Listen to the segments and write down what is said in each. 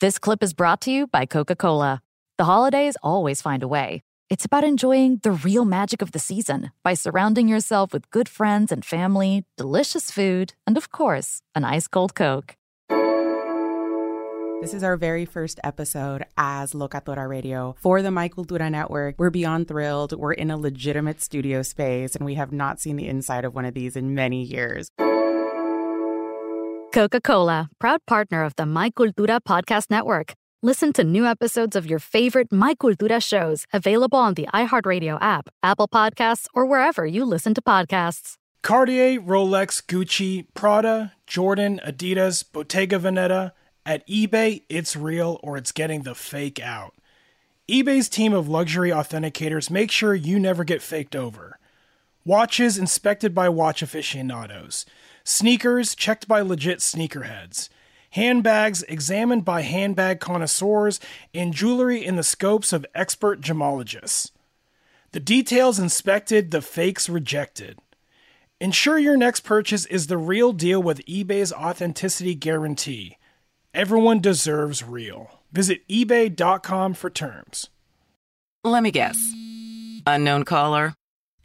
This clip is brought to you by Coca Cola. The holidays always find a way. It's about enjoying the real magic of the season by surrounding yourself with good friends and family, delicious food, and of course, an ice cold Coke. This is our very first episode as Locatora Radio for the My Cultura Network. We're beyond thrilled. We're in a legitimate studio space, and we have not seen the inside of one of these in many years. Coca Cola, proud partner of the My Cultura Podcast Network. Listen to new episodes of your favorite My Cultura shows available on the iHeartRadio app, Apple Podcasts, or wherever you listen to podcasts. Cartier, Rolex, Gucci, Prada, Jordan, Adidas, Bottega Veneta. At eBay, it's real or it's getting the fake out. eBay's team of luxury authenticators make sure you never get faked over. Watches inspected by watch aficionados. Sneakers checked by legit sneakerheads. Handbags examined by handbag connoisseurs. And jewelry in the scopes of expert gemologists. The details inspected, the fakes rejected. Ensure your next purchase is the real deal with eBay's authenticity guarantee. Everyone deserves real. Visit eBay.com for terms. Let me guess. Unknown caller?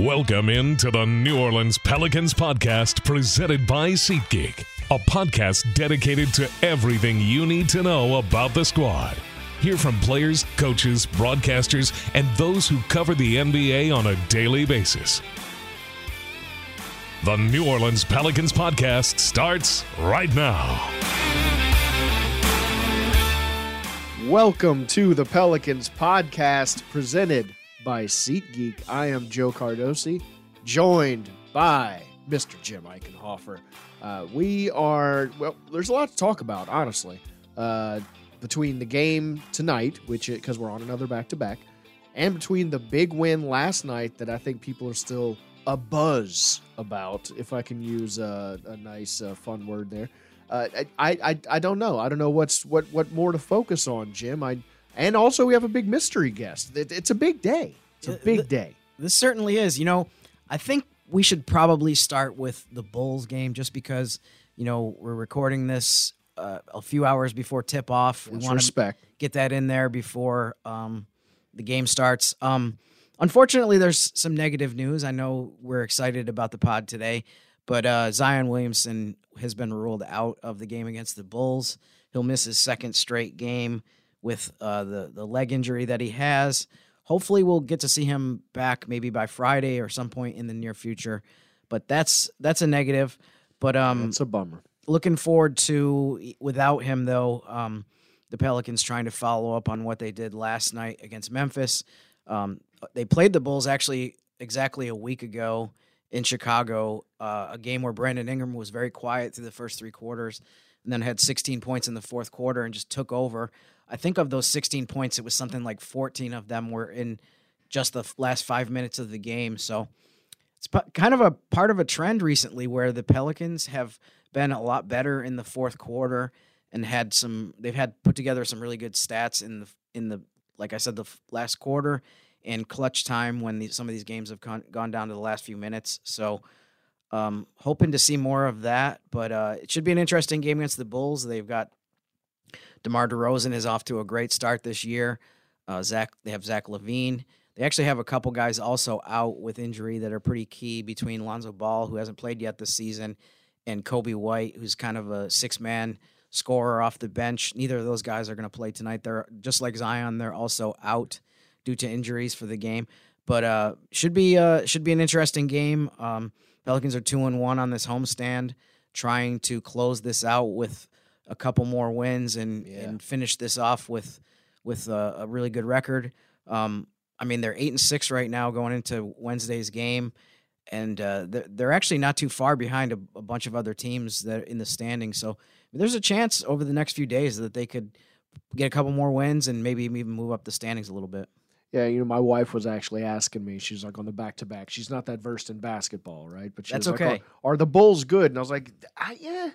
Welcome into the New Orleans Pelicans podcast presented by SeatGeek, a podcast dedicated to everything you need to know about the squad. Hear from players, coaches, broadcasters, and those who cover the NBA on a daily basis. The New Orleans Pelicans podcast starts right now. Welcome to the Pelicans podcast presented by SeatGeek. I am Joe Cardosi, joined by Mr. Jim Eichenhofer. Uh, we are, well, there's a lot to talk about, honestly, uh, between the game tonight, which, because we're on another back to back, and between the big win last night that I think people are still a buzz about, if I can use a, a nice, uh, fun word there. Uh, I, I, I don't know. I don't know what's what what more to focus on, Jim. I and also we have a big mystery guest. It's a big day. It's a big day. This certainly is. You know, I think we should probably start with the Bulls game just because you know we're recording this uh, a few hours before tip off. We want to get that in there before um, the game starts. Um, unfortunately, there's some negative news. I know we're excited about the pod today, but uh, Zion Williamson has been ruled out of the game against the Bulls. He'll miss his second straight game with uh, the the leg injury that he has. Hopefully, we'll get to see him back maybe by Friday or some point in the near future. But that's that's a negative. But um, It's a bummer. looking forward to without him though. Um, the Pelicans trying to follow up on what they did last night against Memphis. Um, they played the Bulls actually exactly a week ago in Chicago, uh, a game where Brandon Ingram was very quiet through the first three quarters and then had 16 points in the fourth quarter and just took over. I think of those 16 points, it was something like 14 of them were in just the last five minutes of the game. So it's kind of a part of a trend recently where the Pelicans have been a lot better in the fourth quarter and had some. They've had put together some really good stats in the in the like I said the last quarter and clutch time when some of these games have con- gone down to the last few minutes. So um, hoping to see more of that, but uh, it should be an interesting game against the Bulls. They've got DeMar DeRozan is off to a great start this year. Uh, Zach, they have Zach LaVine. They actually have a couple guys also out with injury that are pretty key between Lonzo Ball, who hasn't played yet this season, and Coby White, who's kind of a six man scorer off the bench. Neither of those guys are going to play tonight. They're just like Zion, they're also out due to injuries for the game. But uh, should be uh, should be an interesting game. Um, Pelicans are two and one on this homestand, trying to close this out with a couple more wins and yeah. and finish this off with with a, a really good record. Um, I mean, they're eight and six right now going into Wednesday's game, and uh, they're, they're actually not too far behind a, a bunch of other teams that are in the standing. So there's a chance over the next few days that they could get a couple more wins and maybe even move up the standings a little bit. Yeah, you know, my wife was actually asking me. She's like on the back to back. She's not that versed in basketball, right? But that's okay. Like, are, are, the Bulls good? And I was like, yeah,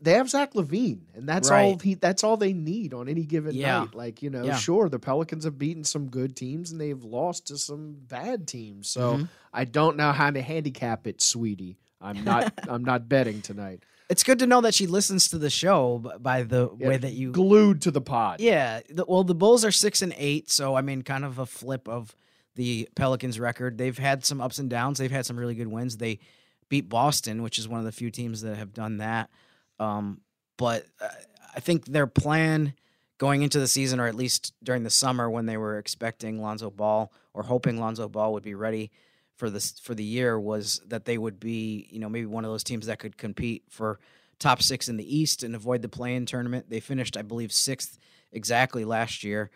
they have Zach LaVine, and that's right. all he. That's all they need on any given yeah. night. Like you know, yeah. sure, the Pelicans have beaten some good teams, and they've lost to some bad teams. So mm-hmm. I don't know how to handicap it, sweetie. I'm not. I'm not betting tonight. It's good to know that she listens to the show by the yeah, way that you glued to the pod. Yeah. The, well, the Bulls are six and eight, so I mean, kind of a flip of the Pelicans' record. They've had some ups and downs. They've had some really good wins. They beat Boston, which is one of the few teams that have done that. Um, but uh, I think their plan going into the season, or at least during the summer when they were expecting Lonzo Ball or hoping Lonzo Ball would be ready for this for the year was that they would be, you know, maybe one of those teams that could compete for top six in the East and avoid the play-in tournament. They finished, I believe, sixth exactly last year.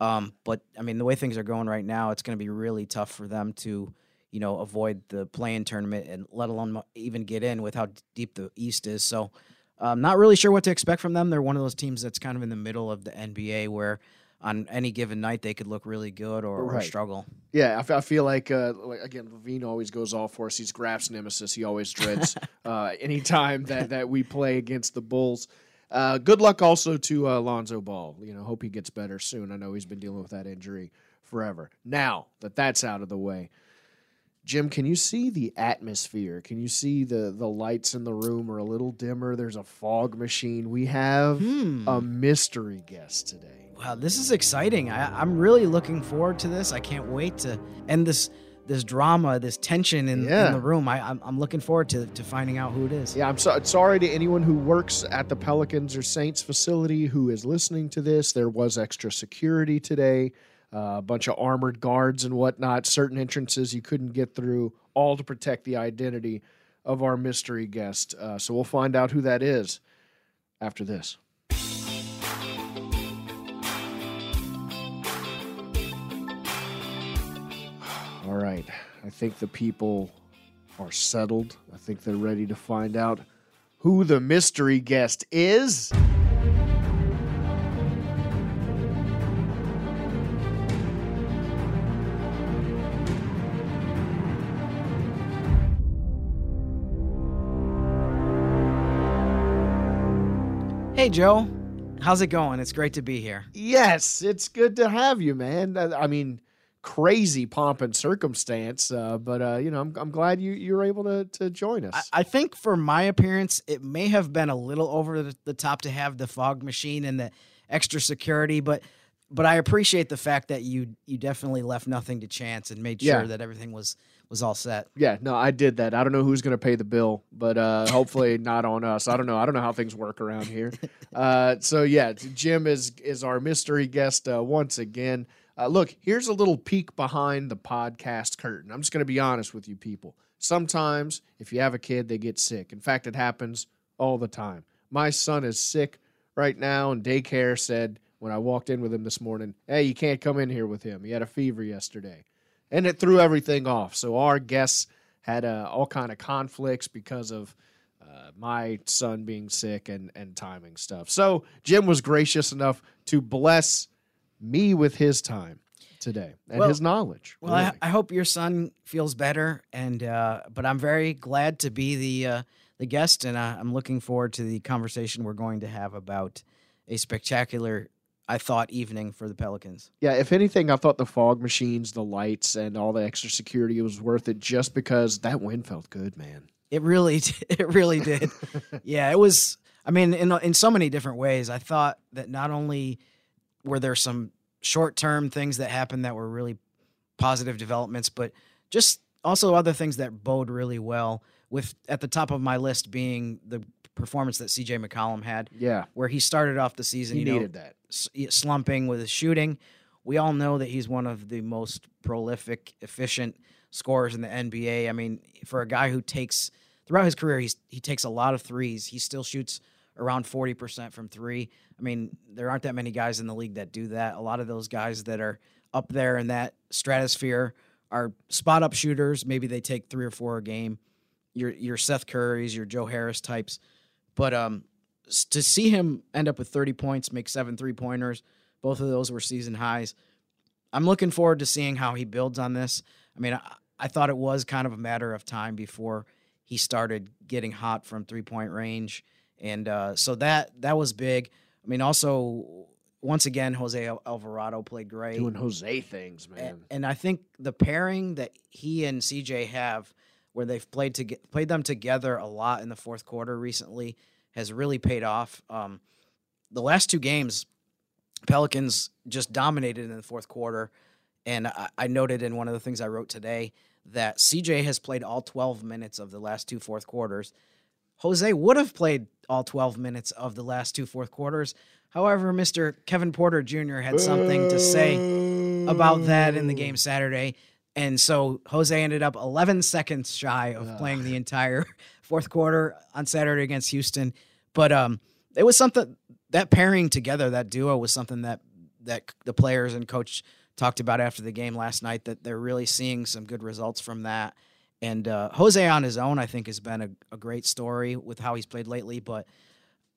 Um, but I mean, the way things are going right now, it's going to be really tough for them to, you know, avoid the play-in tournament and let alone even get in with how deep the East is. So, I'm not really sure what to expect from them. They're one of those teams that's kind of in the middle of the NBA where on any given night they could look really good or, right. or struggle. Yeah, I, feel like, uh, like again, LaVine always goes all for us. He's Graf's nemesis. He always dreads uh, anytime that that we play against the Bulls. Uh, good luck also to uh, Lonzo Ball. You know, hope he gets better soon. I know he's been dealing with that injury forever. Now that that's out of the way, Jim, can you see the atmosphere? Can you see the the lights in the room are a little dimmer? There's a fog machine. We have hmm. a mystery guest today. Wow, this is exciting. I, am really looking forward to this. I can't wait to end this this drama, this tension in, yeah. in the room. I, I'm, I'm looking forward to, to finding out who it is. Yeah, I'm so, sorry to anyone who works at the Pelicans or Saints facility who is listening to this. There was extra security today, a bunch of armored guards and whatnot, certain entrances you couldn't get through, all to protect the identity of our mystery guest. Uh, so we'll find out who that is after this. All right. I think the people are settled. I think they're ready to find out who the mystery guest is. Hey, Joe. How's it going? It's great to be here. Yes, it's good to have you, man. I mean, crazy pomp and circumstance. Uh, but uh, you know, I'm, I'm glad you you were able to to join us. I, I, think for my appearance, it may have been a little over the, the, top to have the fog machine and the extra security, but but I appreciate the fact that you you definitely left nothing to chance and made sure yeah. that everything was was all set. Yeah, no, I did that. I don't know who's going to pay the bill, but uh, hopefully not on us. I don't know. I don't know how things work around here. Uh, so yeah, Jim is is our mystery guest uh, once again. Uh, look, here's a little peek behind the podcast curtain. I'm just going to be honest with you people. Sometimes, if you have a kid, they get sick. In fact, it happens all the time. My son is sick right now. And daycare said when I walked in with him this morning, hey, you can't come in here with him. He had a fever yesterday. And it threw everything off. So our guests had uh, all kind of conflicts because of uh, my son being sick and, and timing stuff. So Jim was gracious enough to bless me with his time today and Well- his knowledge. Well, I, really. I hope your son feels better, and uh, but I'm very glad to be the uh, the guest, and uh, I'm looking forward to the conversation we're going to have about a spectacular, I thought, evening for the Pelicans. Yeah, if anything, I thought the fog machines, the lights, and all the extra security was worth it just because that wind felt good, man. It really, it really did. yeah, it was. I mean, in in so many different ways. I thought that not only were there some short term things that happened that were really positive developments, but just also other things that bode really well. With at the top of my list being the performance that C.J. McCollum had, Yeah, where he started off the season, he you know, needed that. slumping with his shooting. We all know that he's one of the most prolific, efficient scorers in the NBA. I mean, for a guy who takes throughout his career, he's he takes a lot of threes. He still shoots around forty percent from three. I mean, there aren't that many guys in the league that do that. A lot of those guys that are up there in that stratosphere are spot up shooters. Maybe they take three or four a game. Your your Seth Currys, your Joe Harris types, but um, to see him end up with 30 points, make seven three pointers, both of those were season highs. I'm looking forward to seeing how he builds on this. I mean, I, I thought it was kind of a matter of time before he started getting hot from three point range, and uh, so that that was big. I mean, also once again, Jose Alvarado played great. Doing Jose things, man. And, and I think the pairing that he and CJ have, where they've played to played them together a lot in the fourth quarter recently, has really paid off. Um, the last two games, Pelicans just dominated in the fourth quarter, and I, I noted in one of the things I wrote today that CJ has played all 12 minutes of the last two fourth quarters. Jose would have played all 12 minutes of the last two fourth quarters. However, Mr. Kevin Porter Jr. had something to say about that in the game Saturday. And so Jose ended up 11 seconds shy of playing the entire fourth quarter on Saturday against Houston. But um, it was something that pairing together, that duo, was something that that the players and coach talked about after the game last night. That they're really seeing some good results from that. And uh, Jose on his own, I think, has been a, a great story with how he's played lately. But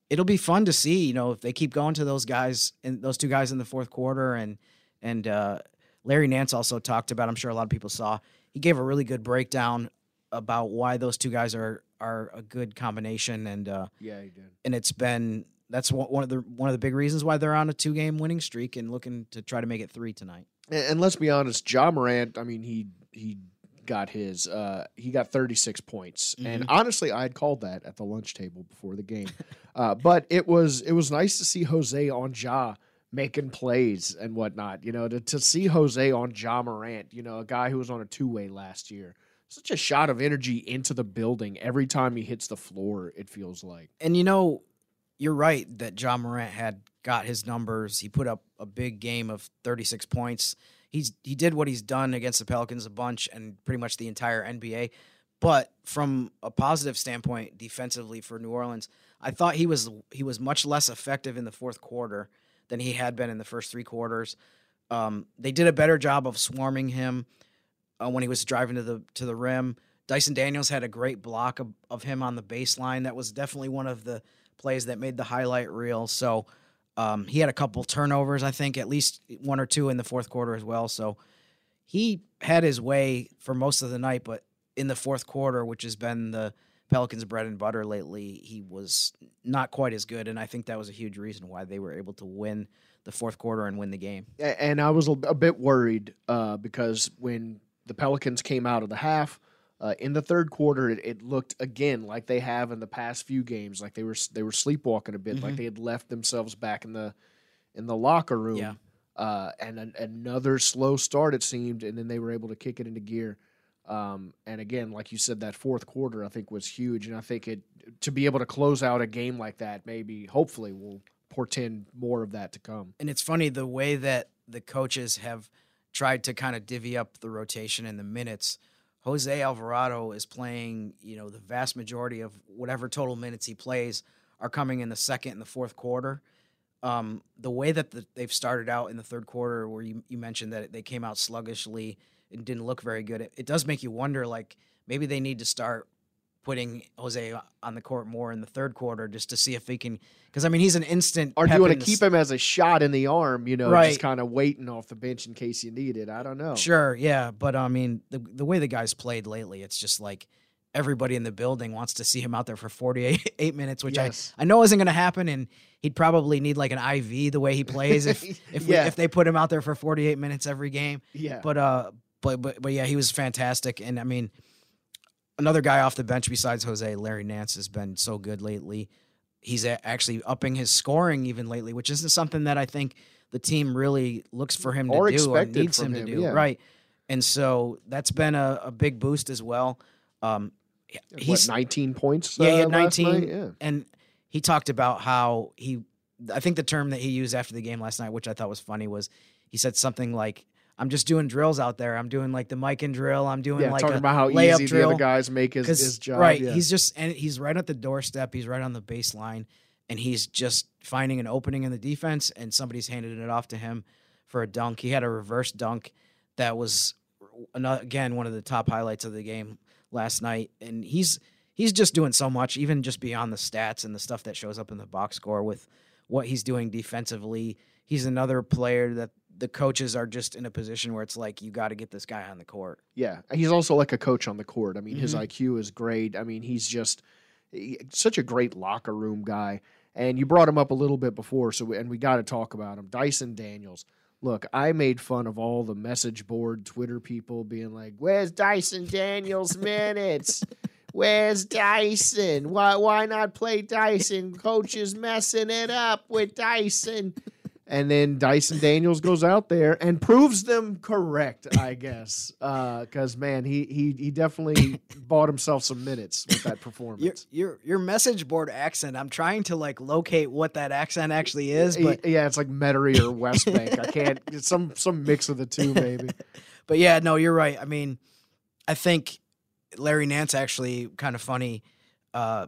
it'll be fun to see, you know, if they keep going to those guys and those two guys in the fourth quarter. And and uh, Larry Nance also talked about. I'm sure a lot of people saw. He gave a really good breakdown about why those two guys are are a good combination. And uh, yeah, he did. and it's been that's one of the one of the big reasons why they're on a two game winning streak and looking to try to make it three tonight. And, and let's be honest, Ja Morant. I mean, he he got his uh he got 36 points and honestly i had called that at the lunch table before the game uh but it was it was nice to see jose on ja making plays and whatnot you know to, to see jose on ja morant you know a guy who was on a two-way last year such a shot of energy into the building every time he hits the floor it feels like And you know, you're right that Ja Morant had got his numbers. He put up a big game of 36 points. He's he did what he's done against the Pelicans a bunch and pretty much the entire NBA. But from a positive standpoint, defensively for New Orleans, I thought he was he was much less effective in the fourth quarter than he had been in the first three quarters. Um, they did a better job of swarming him uh, when he was driving to the to the rim. Dyson Daniels had a great block of, of him on the baseline. That was definitely one of the plays that made the highlight reel. So um, he had a couple turnovers, I think, at least one or two in the fourth quarter as well. So he had his way for most of the night, but in the fourth quarter, which has been the Pelicans' bread and butter lately, he was not quite as good. And I think that was a huge reason why they were able to win the fourth quarter and win the game. And I was a, bit worried uh, because when the Pelicans came out of the half uh, in the third quarter, it, it looked again like they have in the past few games, like they were they were sleepwalking a bit, like they had left themselves back in the in the locker room. Yeah. Uh, and an, another slow start it seemed, and then they were able to kick it into gear. Um, and again, like you said, that fourth quarter I think was huge, and I think it to be able to close out a game like that, maybe hopefully will portend more of that to come. And it's funny the way that the coaches have tried to kind of divvy up the rotation and the minutes. Jose Alvarado is playing, you know, the vast majority of whatever total minutes he plays are coming in the second and the fourth quarter. Um, the way that the, they've started out in the third quarter, where you, you mentioned that they came out sluggishly and didn't look very good, it, it does make you wonder like maybe they need to start putting Jose on the court more in the third quarter just to see if he can. Because I mean, he's an instant. Or do you want to keep him as a shot in the arm? You know, Right. just kind of waiting off the bench in case you need it. I don't know. Sure, yeah, but I mean, the the way the guys played lately, it's just like everybody in the building wants to see him out there for 48 eight minutes, which Yes. I I know isn't going to happen, and he'd probably need like an IV the way he plays if if we, if they put him out there for 48 minutes every game. Yeah. But uh, but but but yeah, he was fantastic, and I mean, another guy off the bench besides Jose, Larry Nance has been so good lately. He's actually upping his scoring even lately, which isn't something that I think the team really looks for him to Or do or needs from him to do. yeah. Right. And so that's been a, a big boost as well. Um, what, he's 19 points? yeah, he uh, had last 19. Yeah. and he talked about how he. I think the term that he used after the game last night, which I thought was funny, was he said something like, "I'm just doing drills out there. I'm doing like the Mikan drill. I'm doing Yeah, like talking about how easy the other guys make his, his job. Right. yeah. He's just and he's right at the doorstep. He's right on the baseline, and he's just finding an opening in the defense, and somebody's handed it off to him for a dunk. He had a reverse dunk that was again one of the top highlights of the game last night, and he's he's just doing so much, even just beyond the stats and the stuff that shows up in the box score with what he's doing defensively. He's another player that the coaches are just in a position where it's like you got to get this guy on the court. Yeah, he's also like a coach on the court. I mean, his Mhm. IQ is great. I mean, he's just he- such a great locker room guy. And you brought him up a little bit before, so we, and we got to talk about him. Dyson Daniels. Look, I made fun of all the message board Twitter people being like, "Where's Dyson Daniels minutes? Where's Dyson? Why why not play Dyson? Coach is messing it up with Dyson." And then Dyson Daniels goes out there and proves them correct, I guess. Because man, he he he definitely bought himself some minutes with that Your, performance. your your message board accent. I'm trying to like locate what that accent actually is, but yeah, it's like Metairie or West Bank. I can't. It's some some mix of the two, maybe. but yeah, no, you're right. I mean, I think Larry Nance actually kind of funny. Uh,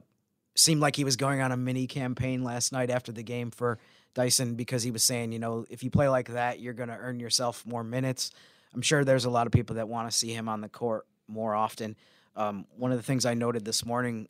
seemed like he was going on a mini campaign last night after the game for Dyson because he was saying, you know, if you play like that, you're going to earn yourself more minutes. I'm sure there's a lot of people that want to see him on the court more often. Um, one of the things I noted this morning,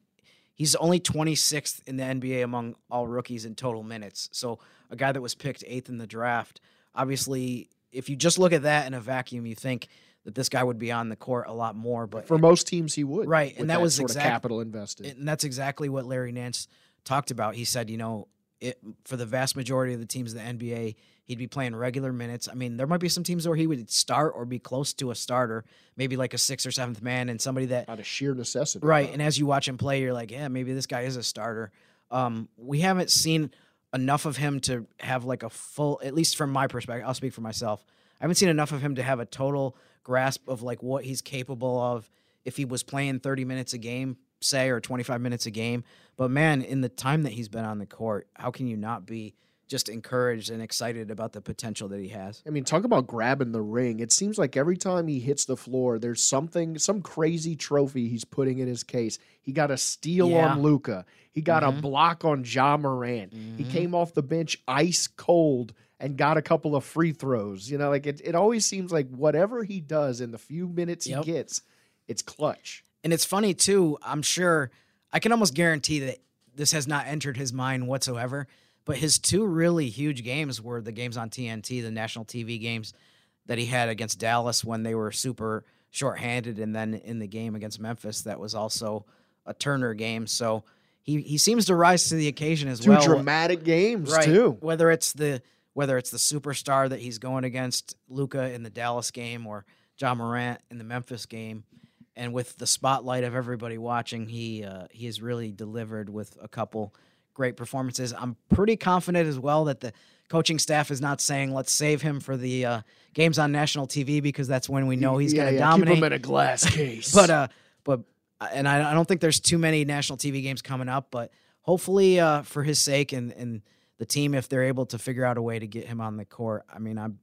he's only 26th in the NBA among all rookies in total minutes. So a guy that was picked eighth in the draft. Obviously, if you just look at that in a vacuum, you think that this guy would be on the court a lot more. But For most teams, he would. Right, and that was sort exact- of capital invested. and that's exactly what Larry Nance talked about. He said, you know, it, for the vast majority of the teams in the NBA, he'd be playing regular minutes. I mean, there might be some teams where he would start or be close to a starter, maybe like a sixth or seventh man, and somebody that out of sheer necessity. Right. And as you watch him play, you're like, yeah, maybe this guy is a starter. Um, we haven't seen enough of him to have like a full, at least from my perspective, I'll speak for myself. I haven't seen enough of him to have a total grasp of like what he's capable of if he was playing 30 minutes a game, say, or 25 minutes a game. But man, in the time that he's been on the court, how can you not be just encouraged and excited about the potential that he has? I mean, talk about grabbing the ring. It seems like every time he hits the floor, there's something, some crazy trophy he's putting in his case. He got a steal Yeah. on Luka. He got Mhm. a block on Ja Morant. He Mhm. came off the bench ice cold and got a couple of free throws. You know, like it, it always seems like whatever he does in the few minutes Yep. he gets, it's clutch. And it's funny too. I'm sure I can almost guarantee that this has not entered his mind whatsoever. But his two really huge games were the games on TNT, the national TV games that he had against Dallas when they were super shorthanded, and then in the game against Memphis that was also a Turner game. So he he seems to rise to the occasion as Two well. dramatic games right. too. Whether it's the whether it's the superstar that he's going against Luka in the Dallas game or Ja Morant in the Memphis game, and with the spotlight of everybody watching, he uh, he has really delivered with a couple great performances. I'm pretty confident as well that the coaching staff is not saying let's save him for the uh, games on national TV because that's when we know he's yeah, going to yeah, dominate. Keep him in a glass case. but uh, but and I, I don't think there's too many national TV games coming up, but hopefully uh, for his sake and and the team, if they're able to figure out a way to get him on the court, I mean, I'm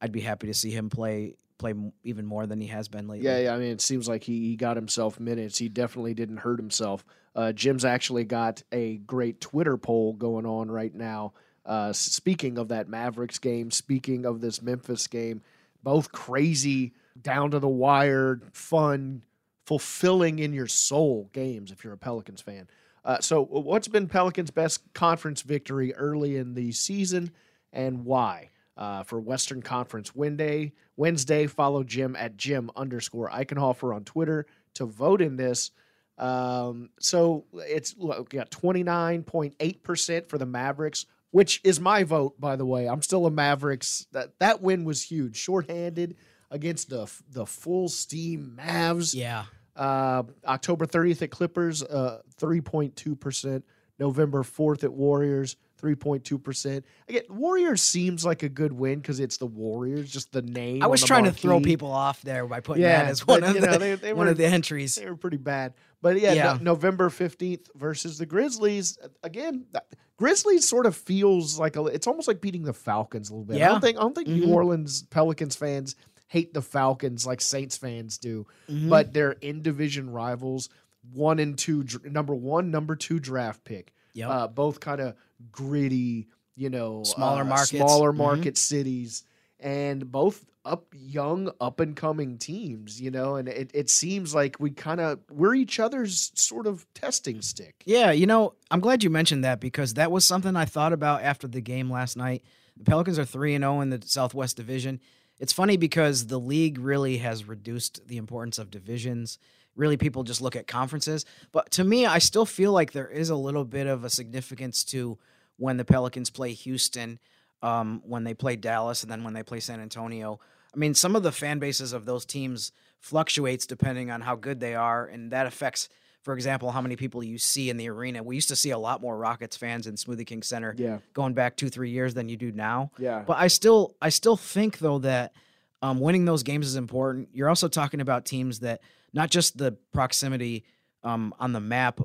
I'd be happy to see him play play even more than he has been lately. Yeah, yeah. I mean, it seems like he, he got himself minutes. He definitely didn't hurt himself. Uh, Jim's actually got a great Twitter poll going on right now. Uh, speaking of that Mavericks game, speaking of this Memphis game, both crazy, down to the wire, fun, fulfilling in your soul games if you're a Pelicans fan. Uh, so, what's been Pelicans' best conference victory early in the season, and why? Uh, for Western Conference Wednesday, Wednesday, follow Jim at Jim underscore Eichenhofer on Twitter to vote in this. Um, so it's look, got twenty nine point eight percent for the Mavericks, which is my vote, by the way. I'm still a Mavericks. That that win was huge, shorthanded against the the full steam Mavs. Yeah. Uh, October 30th at Clippers, uh, 3.2%. November 4th at Warriors, 3.2%. Again, Warriors seems like a good win because it's the Warriors, just the name. I was trying to throw people off there by putting Yeah, that as one but, of the know, they- they one were- of the entries. They were pretty bad. But yeah, Yeah. No- November 15th versus the Grizzlies. Again, that- Grizzlies sort of feels like a, it's almost like beating the Falcons a little bit. I Yeah. don't think I don't think Mhm. New Orleans Pelicans fans hate the Falcons like Saints fans do, Mhm. but they're in division rivals. One and two, number one, number two draft pick. Yep. Uh, both kind of gritty, you know, Smaller uh, markets. smaller Mhm. market cities, and both up young, up and coming teams. You know, and it, it seems like we kind of we're each other's sort of testing stick. Yeah, you know, I'm glad you mentioned that because that was something I thought about after the game last night. The Pelicans are 3 and 0 in the Southwest Division. It's funny because the league really has reduced the importance of divisions. Really people just look at conferences, but to me I still feel like there is a little bit of a significance to when the Pelicans play Houston, um, when they play Dallas and then when they play San Antonio. I mean, some of the fan bases of those teams fluctuates depending on how good they are and that affects for example, how many people you see in the arena. We used to see a lot more Rockets fans in Smoothie King Center Yeah. going back two, three years than you do now. Yeah. But I still, I still think though that um, winning those games is important. You're also talking about teams that not just the proximity um, on the map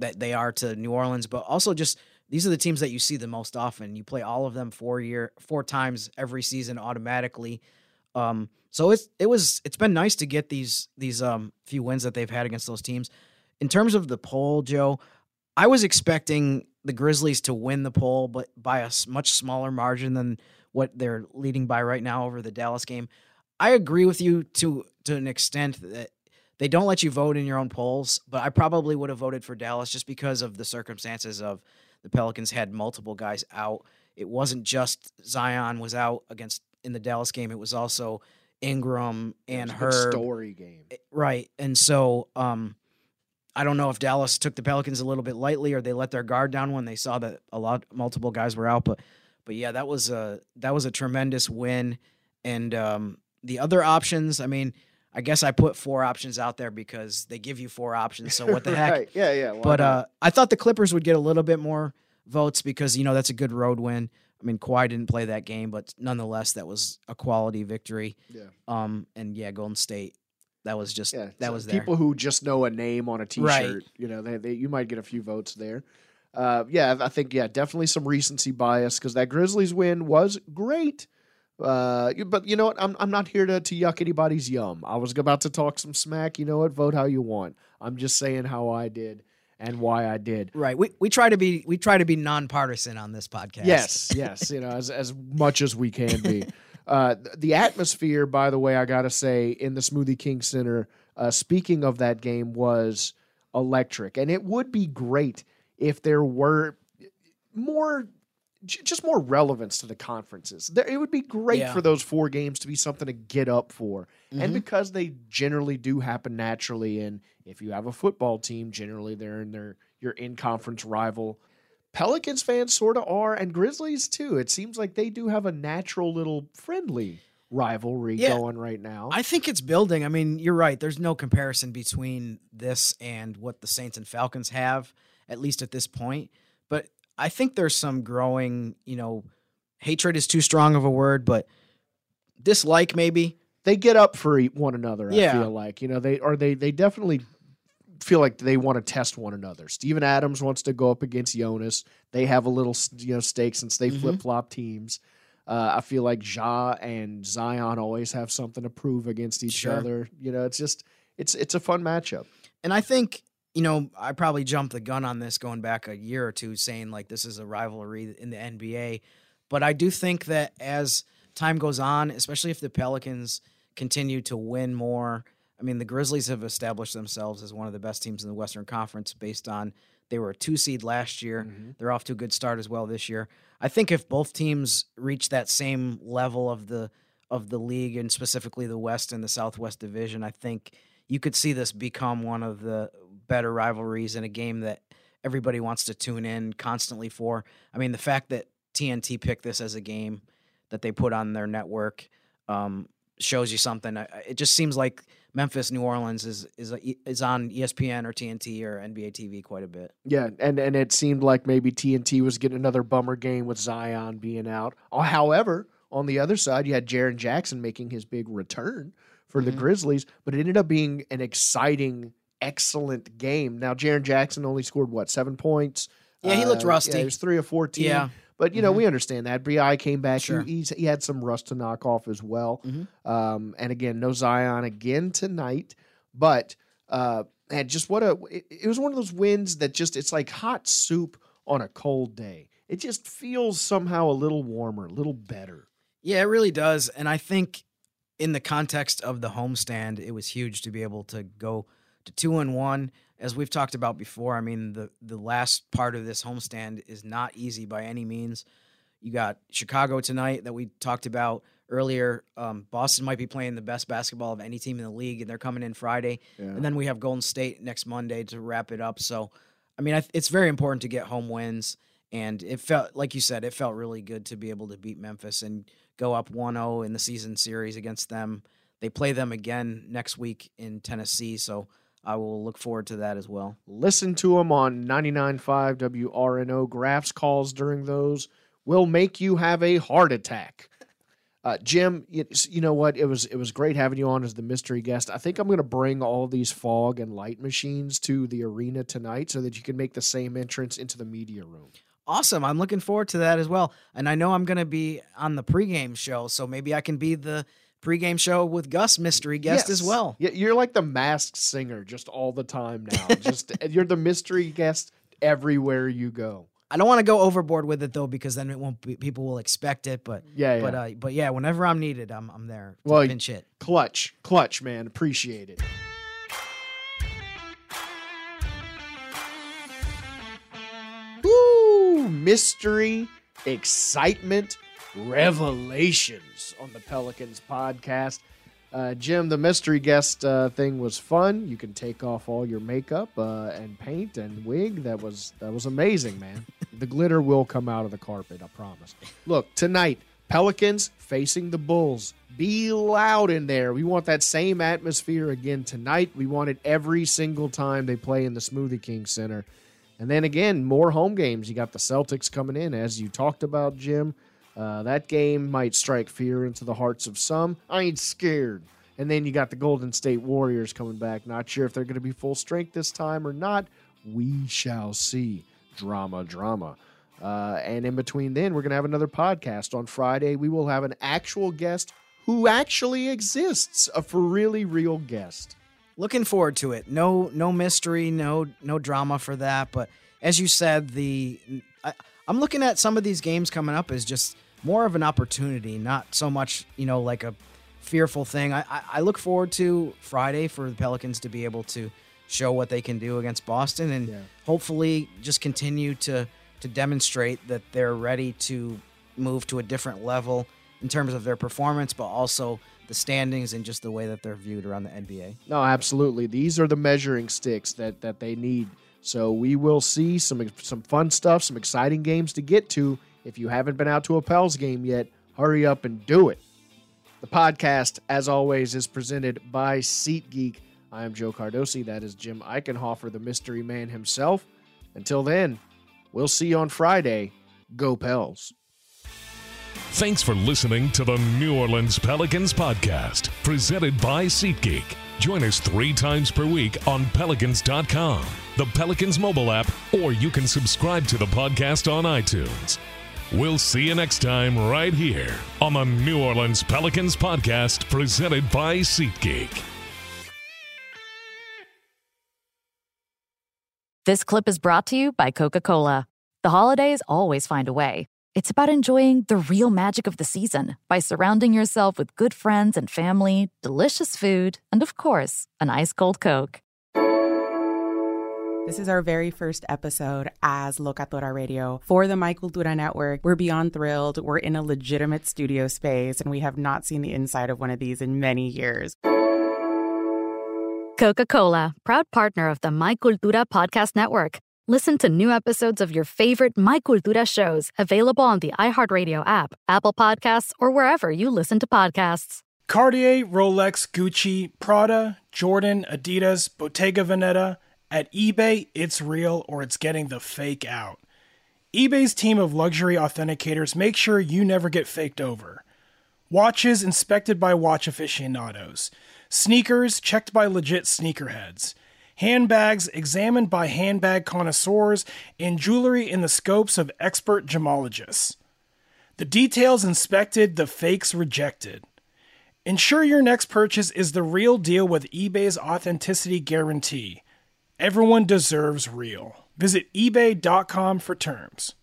that they are to New Orleans, but also just these are the teams that you see the most often. You play all of them four year, four times every season automatically. Um, so it's it was it's been nice to get these these um few wins that they've had against those teams. In terms of the poll, Joe, I was expecting the Grizzlies to win the poll, but by a much smaller margin than what they're leading by right now over the Dallas game. I agree with you to to an extent that they don't let you vote in your own polls, but I probably would have voted for Dallas just because of the circumstances of the Pelicans had multiple guys out. It wasn't just Zion was out against in the Dallas game. It was also Ingram and It was a Herb. big story game. Right. And so um I don't know if Dallas took the Pelicans a little bit lightly or they let their guard down when they saw that a lot multiple guys were out, but but yeah, that was a that was a tremendous win and um the other options, I mean, I guess I put four options out there because they give you four options, so what the heck? Right. Yeah, yeah. But uh, I thought the Clippers would get a little bit more votes because you know that's a good road win. I mean, Kawhi didn't play that game, but nonetheless, that was a quality victory. Yeah. Um, and yeah, Golden State, that was just yeah, that so was there. people who just know a name on a T-shirt. Right. You know, they, they you might get a few votes there. Uh, yeah, I think yeah, definitely some recency bias because that Grizzlies win was great. Uh, but you know what? I'm I'm not here to to yuck anybody's yum. I was about to talk some smack. You know what? Vote how you want. I'm just saying how I did and why I did. right. We we try to be we try to be nonpartisan on this podcast. Yes, yes, you know, as as much as we can be. Uh, the atmosphere, by the way, I gotta say, in the Smoothie King Center. Uh, speaking of that game, was electric, and it would be great if there were more, j- just more relevance to the conferences. There, it would be great Yeah. for those four games to be something to get up for, and Mhm. because they generally do happen naturally. And if you have a football team, generally they're in their your in conference rival. Pelicans fans sort of are, and Grizzlies too. It seems like they do have a natural little friendly rivalry Yeah. going right now. I think it's building. I mean, you're right. There's no comparison between this and what the Saints and Falcons have, at least at this point. But I think there's some growing, you know, hatred is too strong of a word, but dislike maybe. they get up for one another. I feel like you know they or they they definitely feel like they want to test one another. Steven Adams wants to go up against Jonas. They have a little you know stake since they Mhm. flip flop teams. Uh, I feel like Ja and Zion always have something to prove against each Sure. other. You know, it's just it's it's a fun matchup. And I think, you know, I probably jumped the gun on this going back a year or two, saying like this is a rivalry in the NBA. But I do think that as time goes on, especially if the Pelicans continue to win more, I mean, the Grizzlies have established themselves as one of the best teams in the Western Conference based on they were a two seed last year. Mm-hmm. They're off to a good start as well this year. I think if both teams reach that same level of the of the league and specifically the West and the Southwest division, I think you could see this become one of the better rivalries in a game that everybody wants to tune in constantly for. I mean, the fact that TNT picked this as a game that they put on their network um, shows you something. It just seems like Memphis, New Orleans is is is on ESPN or TNT or NBA TV quite a bit. Yeah, and and it seemed like maybe TNT was getting another bummer game with Zion being out. Uh, However, on the other side, you had Jaren Jackson making his big return for the Mhm. Grizzlies, but it ended up being an exciting, excellent game. Now, Jaren Jackson only scored what seven points. Yeah, he looked Uh, rusty. Yeah, he was three or fourteen. Yeah. But you know Mhm. we understand that. Bi came back. Sure. He, he's, he had some rust to knock off as well. Mhm. Um, and again, no Zion again tonight. But uh, man, just what a it, it was one of those wins that just it's like hot soup on a cold day. It just feels somehow a little warmer, a little better. Yeah, it really does. And I think in the context of the homestand, it was huge to be able to go to two and one. As we've talked about before, I mean the the last part of this homestand is not easy by any means. You got Chicago tonight that we talked about earlier. Um, Boston might be playing the best basketball of any team in the league, and they're coming in Friday. And then we have Golden State next Monday to wrap it up. So, I mean, I, it's very important to get home wins. And it felt, like you said, it felt really good to be able to beat Memphis and go up 1 0 in the season series against them. They play them again next week in Tennessee. So I will look forward to that as well. Listen to them on 99.5 WRNO. Graf's calls during those will make you have a heart attack. Uh, Jim, you, you know what? It was it was great having you on as the mystery guest. I think I'm going to bring all these fog and light machines to the arena tonight so that you can make the same entrance into the media room. Awesome. I'm looking forward to that as well. And I know I'm going to be on the pregame show. So maybe I can be the pregame show with Gus mystery guest as well. Yeah, you're like the masked singer just all the time now. just you're the mystery guest everywhere you go. I don't want to go overboard with it though, because then it won't be, people will expect it. But Yeah, yeah. but uh, but yeah, whenever I'm needed, I'm I'm there to Well, pinch hit. Clutch, clutch, man. Appreciate it. Woo! Mystery, excitement, revelations on the Pelicans podcast. Uh, Jim, the mystery guest uh, thing was fun. You can take off all your makeup uh, and paint and wig. That was that was amazing, man. the glitter will come out of the carpet, I promise. Look, tonight, Pelicans facing the Bulls. Be loud in there. We want that same atmosphere again tonight. We want it every single time they play in the Smoothie King Center. And then again, more home games. You got the Celtics coming in, as you talked about, Jim. Uh, that game might strike fear into the hearts of some. I ain't scared. And then you got the Golden State Warriors coming back. Not sure if they're going to be full strength this time or not. We shall see. Drama, drama. Uh, and in between then, we're going to have another podcast. On Friday, we will have an actual guest who actually exists, a for really real guest. Looking forward to it. No no mystery, no no drama for that. But as you said, the I, I'm looking at some of these games coming up as just more of an opportunity, not so much you know like a fearful thing. I, I, I look forward to Friday for the Pelicans to be able to show what they can do against Boston and hopefully just continue to to demonstrate that they're ready to move to a different level in terms of their performance, but also the standings and just the way that they're viewed around the NBA. No, absolutely. These are the measuring sticks that that they need. So we will see some some fun stuff, some exciting games to get to. If you haven't been out to a Pels game yet, hurry up and do it. The podcast, as always, is presented by SeatGeek. I am Joe Cardosi. That is Jim Eichenhofer, the mystery man himself. Until then, we'll see you on Friday. Go Pels. Thanks for listening to the New Orleans Pelicans podcast, presented by SeatGeek. Join us three times per week on Pelicans.com, the Pelicans mobile app, or you can subscribe to the podcast on iTunes. We'll see you next time right here on the New Orleans Pelicans podcast presented by SeatGeek. This clip is brought to you by Coca Cola. The holidays always find a way. It's about enjoying the real magic of the season by surrounding yourself with good friends and family, delicious food, and of course, an ice cold Coke. This is our very first episode as Locatora Radio for the My Cultura Network. We're beyond thrilled. We're in a legitimate studio space, and we have not seen the inside of one of these in many years. Coca Cola, proud partner of the My Cultura Podcast Network. Listen to new episodes of your favorite My Cultura shows available on the iHeartRadio app, Apple Podcasts, or wherever you listen to podcasts. Cartier, Rolex, Gucci, Prada, Jordan, Adidas, Bottega Veneta. At eBay, it's real or it's getting the fake out. eBay's team of luxury authenticators make sure you never get faked over. Watches inspected by watch aficionados. Sneakers checked by legit sneakerheads. Handbags examined by handbag connoisseurs. And jewelry in the scopes of expert gemologists. The details inspected, the fakes rejected. Ensure your next purchase is the real deal with eBay's authenticity guarantee. Everyone deserves real. Visit eBay.com for terms.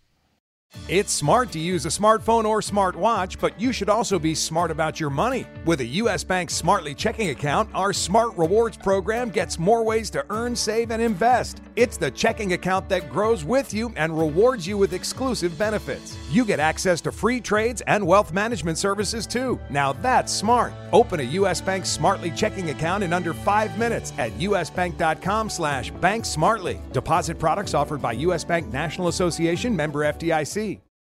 It's smart to use a smartphone or smartwatch, but you should also be smart about your money. With a U.S. Bank Smartly checking account, our Smart Rewards program gets more ways to earn, save, and invest. It's the checking account that grows with you and rewards you with exclusive benefits. You get access to free trades and wealth management services too. Now that's smart. Open a U.S. Bank Smartly checking account in under five minutes at usbank.com slash banksmartly. Deposit products offered by U.S. Bank National Association member FDIC.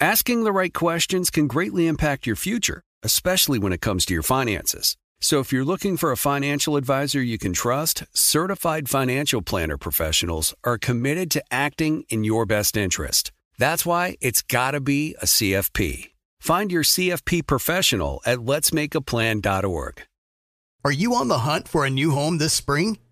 Asking the right questions can greatly impact your future, especially when it comes to your finances. So if you're looking for a financial advisor you can trust, certified financial planner professionals are committed to acting in your best interest. That's why it's got to be a CFP. Find your CFP professional at letsmakeaplan.org. Are you on the hunt for a new home this spring,